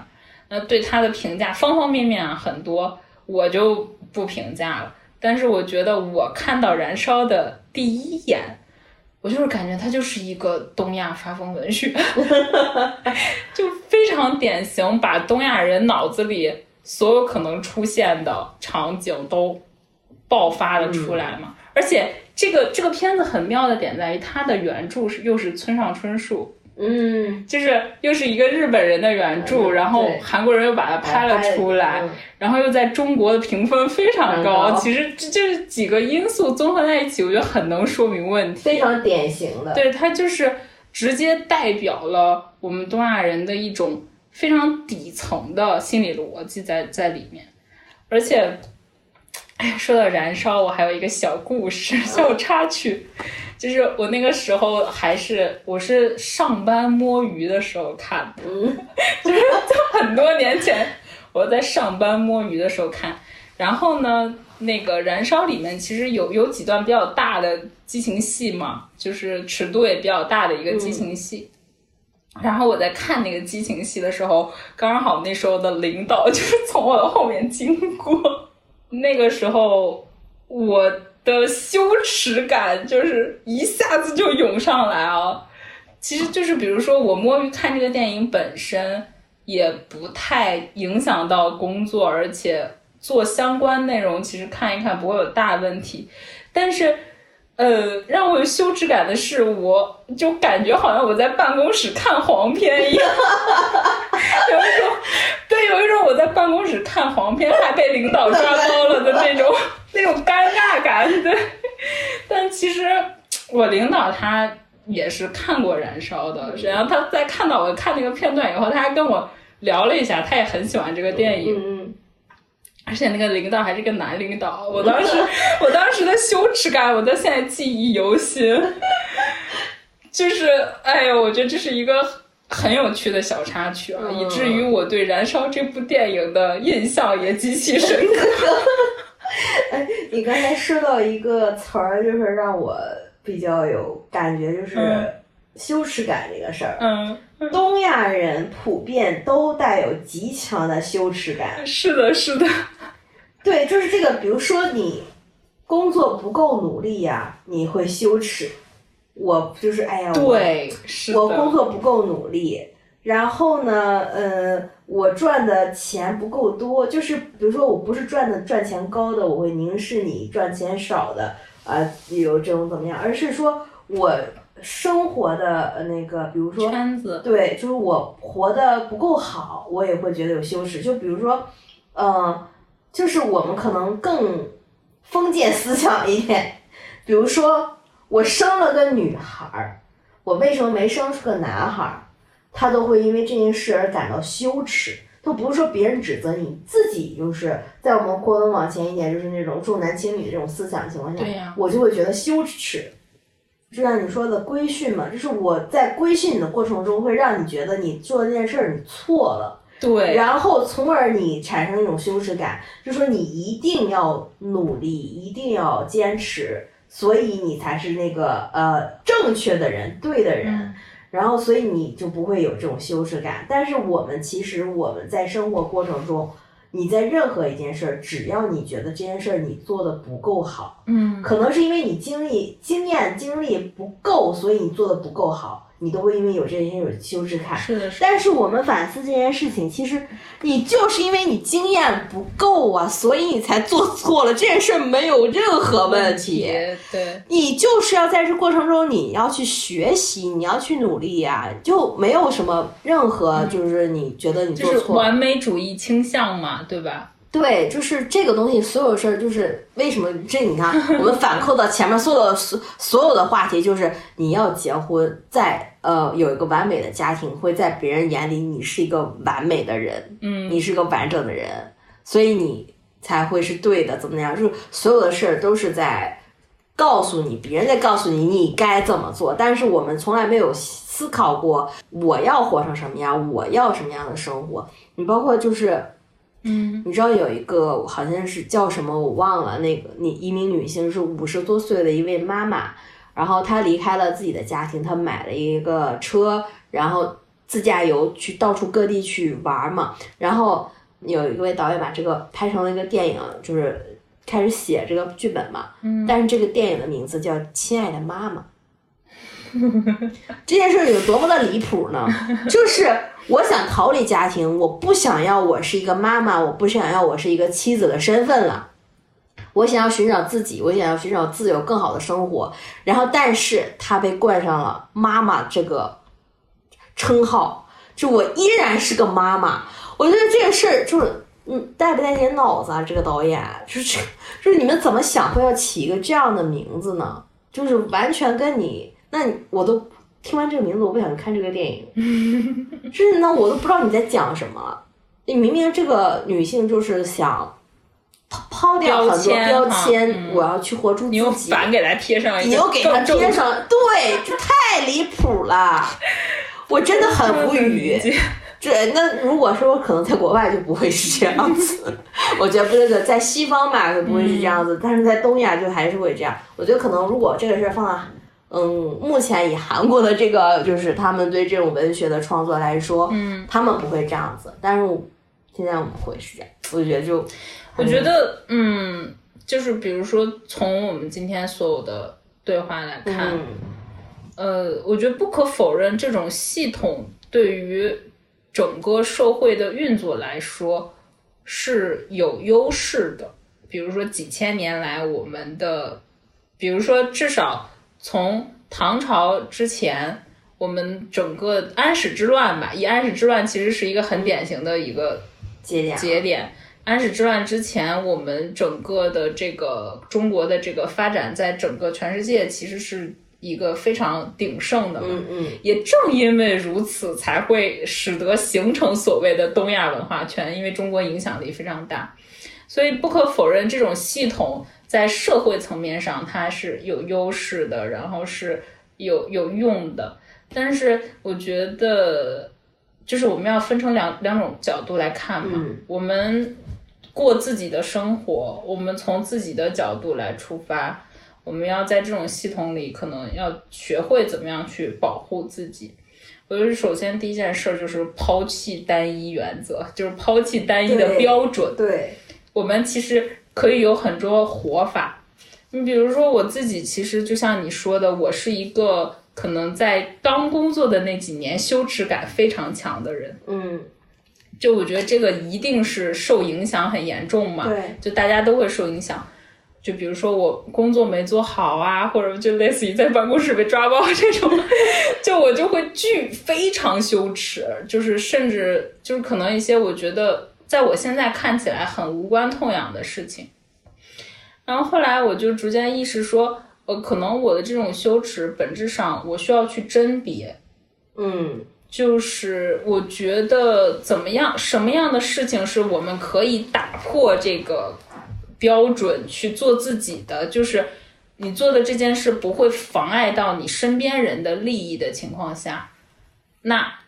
那对它的评价方方面面啊很多，我就不评价了。但是我觉得我看到燃烧的第一眼，我就是感觉它就是一个东亚发疯文学，就非常典型，把东亚人脑子里。所有可能出现的场景都爆发了出来嘛？而且这个这个片子很妙的点在于，它的原著是又是村上春树，嗯，就是又是一个日本人的原著，然后韩国人又把它拍了出来，然后又在中国的评分非常高。其实这这几个因素综合在一起，我觉得很能说明问题，非常典型的。对，它就是直接代表了我们东亚人的一种。非常底层的心理逻辑在在里面，而且，哎，说到燃烧，我还有一个小故事、小插曲，就是我那个时候还是我是上班摸鱼的时候看的，就是很多年前我在上班摸鱼的时候看，然后呢，那个燃烧里面其实有有几段比较大的激情戏嘛，就是尺度也比较大的一个激情戏。然后我在看那个激情戏的时候，刚好那时候的领导就是 从我的后面经过，那个时候我的羞耻感就是一下子就涌上来啊。其实就是比如说我摸鱼看这个电影本身也不太影响到工作，而且做相关内容其实看一看不会有大问题，但是。呃，让我有羞耻感的是，我就感觉好像我在办公室看黄片一样，有一种对，有一种我在办公室看黄片还被领导抓包了的那种 那种尴尬感。对，但其实我领导他也是看过《燃烧》的，然后他在看到我看那个片段以后，他还跟我聊了一下，他也很喜欢这个电影。而且那个领导还是个男领导，我当时 我当时的羞耻感，我到现在记忆犹新。就是，哎呦，我觉得这是一个很有趣的小插曲啊，以至于我对《燃烧》这部电影的印象也极其深刻。哎，你刚才说到一个词儿，就是让我比较有感觉，就是羞耻感这个事儿。嗯。东亚人普遍都带有极强的羞耻感。是的，是的。对，就是这个。比如说，你工作不够努力呀，你会羞耻。我就是，哎呀，对，我工作不够努力。然后呢，呃，我赚的钱不够多。就是，比如说，我不是赚的赚钱高的，我会凝视你赚钱少的啊，有这种怎么样？而是说我。生活的那个，比如说圈子，对，就是我活的不够好，我也会觉得有羞耻。就比如说，嗯，就是我们可能更封建思想一点，比如说我生了个女孩儿，我为什么没生出个男孩儿？他都会因为这件事而感到羞耻。都不是说别人指责你自己，就是在我们过能往前一点，就是那种重男轻女的这种思想情况下，我就会觉得羞耻。就像你说的规训嘛，就是我在规训你的过程中，会让你觉得你做这件事儿你错了，对，然后从而你产生一种羞耻感，就说你一定要努力，一定要坚持，所以你才是那个呃正确的人，对的人。然后，所以你就不会有这种羞耻感。但是我们其实我们在生活过程中，你在任何一件事儿，只要你觉得这件事儿你做的不够好，嗯，可能是因为你经历、经验、经历不够，所以你做的不够好。你都会因为有这些有羞耻感，是的，是。但是我们反思这件事情，其实你就是因为你经验不够啊，所以你才做错了这件事，没有任何问题。对，你就是要在这过程中，你要去学习，你要去努力呀，就没有什么任何就是你觉得你做错，完美主义倾向嘛，对吧？对，就是这个东西，所有事儿就是为什么这？你看，我们反扣到前面所有的所所有的话题，就是你要结婚，在呃有一个完美的家庭，会在别人眼里你是一个完美的人，嗯，你是个完整的人，所以你才会是对的，怎么样？就是所有的事儿都是在告诉你，别人在告诉你你该怎么做，但是我们从来没有思考过我要活成什么样，我要什么样的生活。你包括就是。嗯，你知道有一个好像是叫什么我忘了，那个你一名女性是五十多岁的一位妈妈，然后她离开了自己的家庭，她买了一个车，然后自驾游去到处各地去玩嘛。然后有一位导演把这个拍成了一个电影，就是开始写这个剧本嘛。嗯，但是这个电影的名字叫《亲爱的妈妈》。这件事有多么的离谱呢？就是我想逃离家庭，我不想要我是一个妈妈，我不想要我是一个妻子的身份了。我想要寻找自己，我想要寻找自由、更好的生活。然后，但是他被冠上了妈妈这个称号，就我依然是个妈妈。我觉得这个事儿就是，嗯，带不带点脑子啊？这个导演就是，就是你们怎么想会要起一个这样的名字呢？就是完全跟你。那我都听完这个名字，我不想去看这个电影。甚至呢，我都不知道你在讲什么。你明明这个女性就是想抛掉很多标签，我要去活出自己。你又反给她贴上，你又给她贴上，对，这太离谱了。我真的很无语。这那如果说可能在国外就不会是这样子，我觉得不是的，在西方吧就不会是这样子，但是在东亚就还是会这样。我觉得可能如果这个事儿放到。嗯，目前以韩国的这个就是他们对这种文学的创作来说，嗯，他们不会这样子，但是现在我们会是这样，我觉得就，我觉得，嗯，就是比如说从我们今天所有的对话来看，呃，我觉得不可否认，这种系统对于整个社会的运作来说是有优势的，比如说几千年来我们的，比如说至少。从唐朝之前，我们整个安史之乱吧，以安史之乱其实是一个很典型的一个节点。节点。安史之乱之前，我们整个的这个中国的这个发展，在整个全世界其实是一个非常鼎盛的。嗯嗯。也正因为如此，才会使得形成所谓的东亚文化圈，因为中国影响力非常大，所以不可否认这种系统。在社会层面上，它是有优势的，然后是有有用的。但是我觉得，就是我们要分成两两种角度来看嘛。我们过自己的生活，我们从自己的角度来出发，我们要在这种系统里，可能要学会怎么样去保护自己。我觉得首先第一件事就是抛弃单一原则，就是抛弃单一的标准。对，我们其实。可以有很多活法，你比如说我自己，其实就像你说的，我是一个可能在刚工作的那几年羞耻感非常强的人，嗯，就我觉得这个一定是受影响很严重嘛，对，就大家都会受影响，就比如说我工作没做好啊，或者就类似于在办公室被抓包这种，就我就会巨非常羞耻，就是甚至就是可能一些我觉得。在我现在看起来很无关痛痒的事情，然后后来我就逐渐意识说，呃，可能我的这种羞耻本质上我需要去甄别，嗯，就是我觉得怎么样，什么样的事情是我们可以打破这个标准去做自己的，就是你做的这件事不会妨碍到你身边人的利益的情况下，那。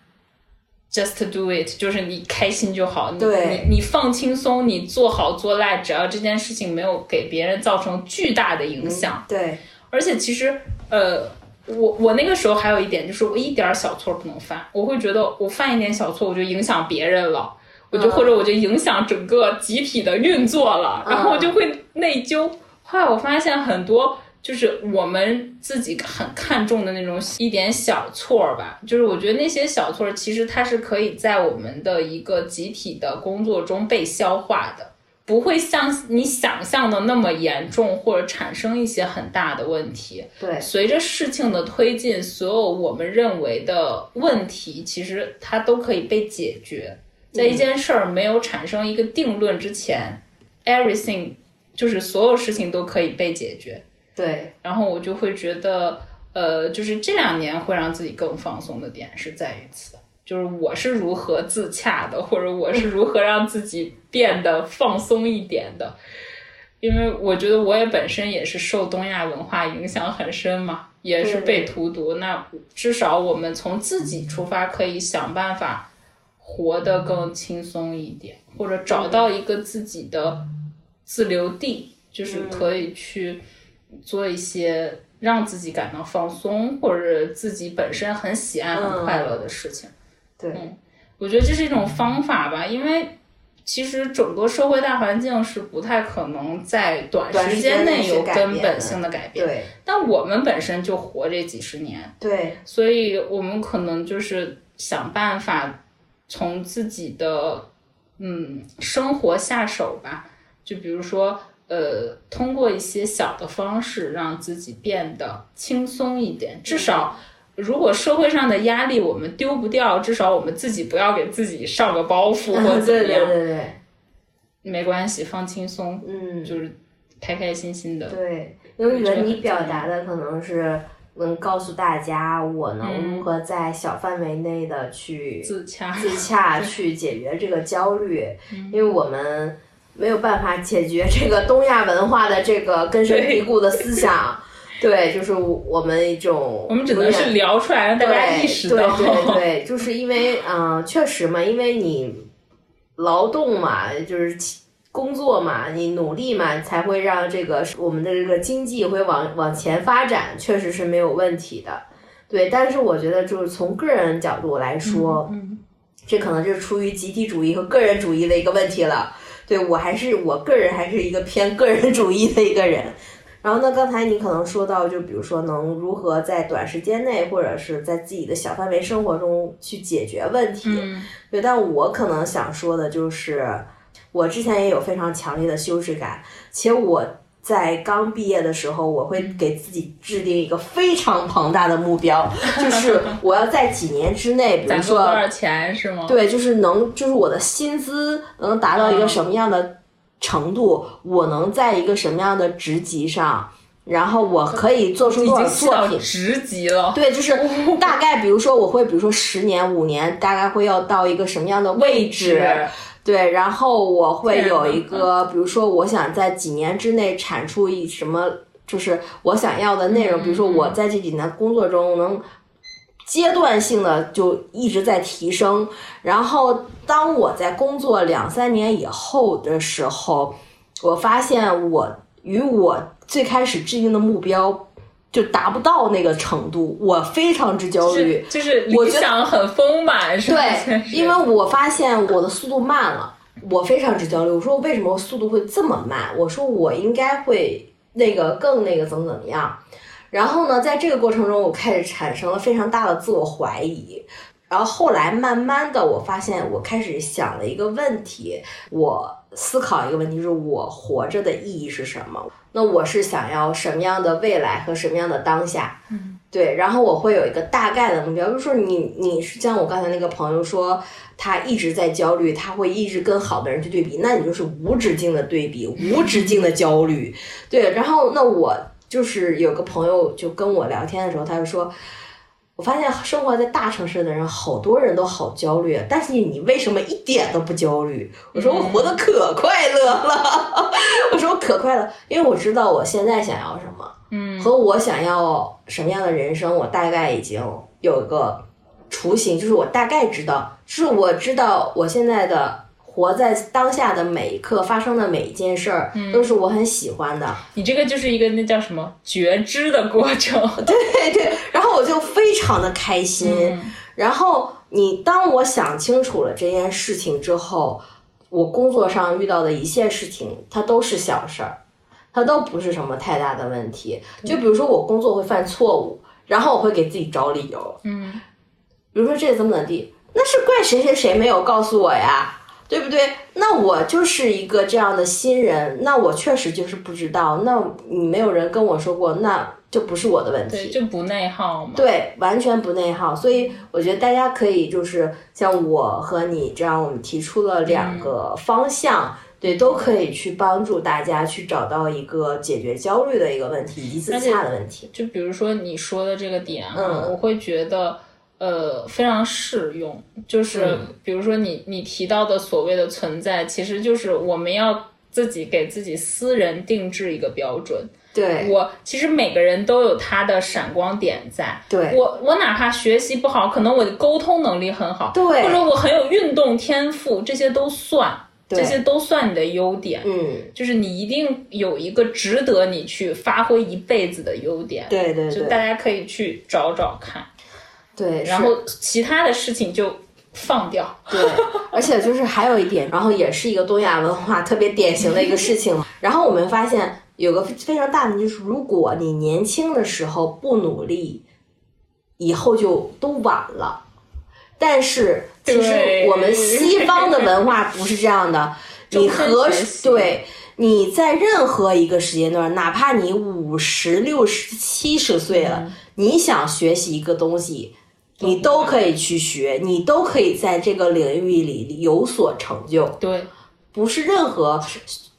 Just do it，就是你开心就好。你你你放轻松，你做好做赖，只要这件事情没有给别人造成巨大的影响。对，而且其实呃。我我那个时候还有一点就是我一点小错不能犯，我会觉得我犯一点小错我就影响别人了，我就或者我就影响整个集体的运作了，然后我就会内疚。后来我发现很多就是我们自己很看重的那种一点小错吧，就是我觉得那些小错其实它是可以在我们的一个集体的工作中被消化的。不会像你想象的那么严重，或者产生一些很大的问题。对，随着事情的推进，所有我们认为的问题，其实它都可以被解决。在一件事儿没有产生一个定论之前，everything 就是所有事情都可以被解决。对，然后我就会觉得，呃，就是这两年会让自己更放松的点是在于此。就是我是如何自洽的，或者我是如何让自己变得放松一点的，因为我觉得我也本身也是受东亚文化影响很深嘛，也是被荼毒。那至少我们从自己出发，可以想办法活得更轻松一点，或者找到一个自己的自留地，就是可以去做一些让自己感到放松，或者自己本身很喜爱、很快乐的事情。对，我觉得这是一种方法吧，因为其实整个社会大环境是不太可能在短时间内有根本性的改变。对，但我们本身就活这几十年，对，所以我们可能就是想办法从自己的嗯生活下手吧，就比如说呃，通过一些小的方式让自己变得轻松一点，至少。如果社会上的压力我们丢不掉，至少我们自己不要给自己上个包袱或者怎么样。对对对，没关系，放轻松，嗯，就是开开心心的。对，因为我觉得你表达的可能是能告诉大家，我能如何在小范围内的去自洽，自洽去解决这个焦虑，因为我们没有办法解决这个东亚文化的这个根深蒂固的思想。对，就是我们一种，我们只能是聊出来让大家意识到。对对对，就是因为，嗯，确实嘛，因为你劳动嘛，就是工作嘛，你努力嘛，才会让这个我们的这个经济会往往前发展，确实是没有问题的。对，但是我觉得就是从个人角度来说，嗯，这可能就是出于集体主义和个人主义的一个问题了。对我还是我个人还是一个偏个人主义的一个人。然后呢？刚才你可能说到，就比如说能如何在短时间内，或者是在自己的小范围生活中去解决问题。对，但我可能想说的就是，我之前也有非常强烈的羞耻感，且我在刚毕业的时候，我会给自己制定一个非常庞大的目标，就是我要在几年之内，比如说多少钱是吗？对，就是能，就是我的薪资能达到一个什么样的。程度，我能在一个什么样的职级上，然后我可以做出多少作品？职级了，对，就是大概，比如说我会，比如说十年、五年，大概会要到一个什么样的位置？对，然后我会有一个，比如说我想在几年之内产出一什么，就是我想要的内容，比如说我在这几年工作中能。阶段性的就一直在提升，然后当我在工作两三年以后的时候，我发现我与我最开始制定的目标就达不到那个程度，我非常之焦虑。就是理想很丰满，是吧？对，因为我发现我的速度慢了，我非常之焦虑。我说为什么速度会这么慢？我说我应该会那个更那个怎么怎么样。然后呢，在这个过程中，我开始产生了非常大的自我怀疑。然后后来慢慢的，我发现我开始想了一个问题，我思考一个问题，就是我活着的意义是什么？那我是想要什么样的未来和什么样的当下？嗯，对。然后我会有一个大概的目标，就是说你你是像我刚才那个朋友说，他一直在焦虑，他会一直跟好的人去对比，那你就是无止境的对比，无止境的焦虑。对，然后那我。就是有个朋友就跟我聊天的时候，他就说，我发现生活在大城市的人，好多人都好焦虑，但是你为什么一点都不焦虑？我说我活得可快乐了，我说我可快乐，因为我知道我现在想要什么，嗯，和我想要什么样的人生，我大概已经有一个雏形，就是我大概知道，就是我知道我现在的。活在当下的每一刻发生的每一件事儿，都是我很喜欢的。你这个就是一个那叫什么觉知的过程，对 对，我就非常的开心。然后你当我想清楚了这件事情之后，我工作上遇到的一切事情，它都是小事儿，它都不是什么太大的问题。就比如说我工作会犯错误，然后我会给自己找理由，嗯，比如说这怎么怎么地，那是怪谁谁谁没有告诉我呀。对不对？那我就是一个这样的新人，那我确实就是不知道。那你没有人跟我说过，那就不是我的问题，就不内耗嘛。对，完全不内耗。所以我觉得大家可以就是像我和你这样，我们提出了两个方向，对，都可以去帮助大家去找到一个解决焦虑的一个问题以及自洽的问题。就比如说你说的这个点啊，我会觉得。呃，非常适用，就是比如说你你提到的所谓的存在，其实就是我们要自己给自己私人定制一个标准。对我，其实每个人都有他的闪光点在。对我，我哪怕学习不好，可能我的沟通能力很好，对，或者我很有运动天赋，这些都算，这些都算你的优点。嗯，就是你一定有一个值得你去发挥一辈子的优点。对对，就大家可以去找找看。对，然后其他的事情就放掉。对，而且就是还有一点，然后也是一个东亚文化特别典型的一个事情。然后我们发现有个非常大的就是，如果你年轻的时候不努力，以后就都晚了。但是其实我们西方的文化不是这样的，你何对你在任何一个时间段，哪怕你五十六十七十岁了，你想学习一个东西。你都可以去学，你都可以在这个领域里有所成就。对，不是任何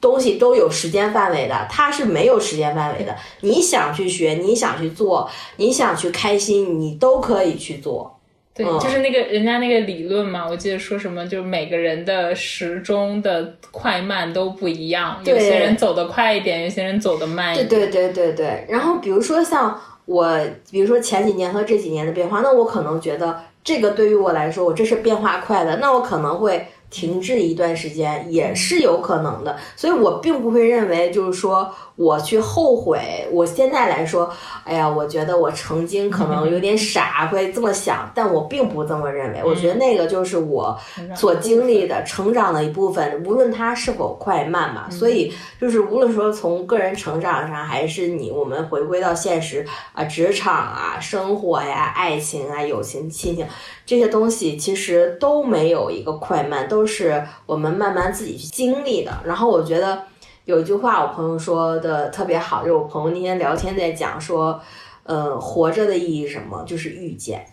东西都有时间范围的，它是没有时间范围的。你想去学，你想去做，你想去开心，你都可以去做。对，就是那个人家那个理论嘛，我记得说什么，就是每个人的时钟的快慢都不一样，有些人走得快一点，有些人走得慢一点。对对对对对。然后比如说像。我比如说前几年和这几年的变化，那我可能觉得这个对于我来说，我这是变化快的，那我可能会。停滞一段时间也是有可能的，所以我并不会认为就是说我去后悔。我现在来说，哎呀，我觉得我曾经可能有点傻，会这么想，但我并不这么认为。我觉得那个就是我所经历的成长的一部分，无论它是否快慢嘛。所以就是无论说从个人成长上，还是你我们回归到现实啊，职场啊，生活呀，爱情啊，友情、亲情这些东西，其实都没有一个快慢，都。都是我们慢慢自己去经历的。然后我觉得有一句话，我朋友说的特别好，就是我朋友那天聊天在讲说，呃，活着的意义是什么？就是遇见。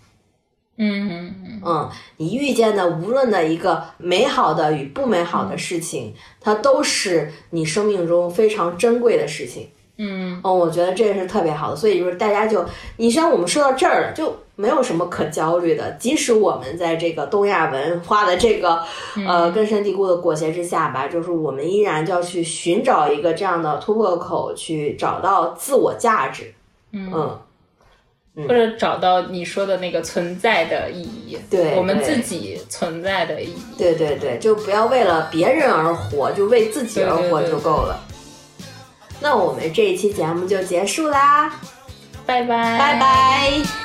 嗯嗯嗯，你遇见的无论的一个美好的与不美好的事情，它都是你生命中非常珍贵的事情。嗯，哦，我觉得这个是特别好的，所以就是大家就，你像我们说到这儿了，就没有什么可焦虑的。即使我们在这个东亚文化的这个呃根深蒂固的裹挟之下吧，就是我们依然就要去寻找一个这样的突破口，去找到自我价值，嗯，或者找到你说的那个存在的意义，对我们自己存在的意义。对对对，就不要为了别人而活，就为自己而活就够了。那我们这一期节目就结束啦，拜拜，拜拜。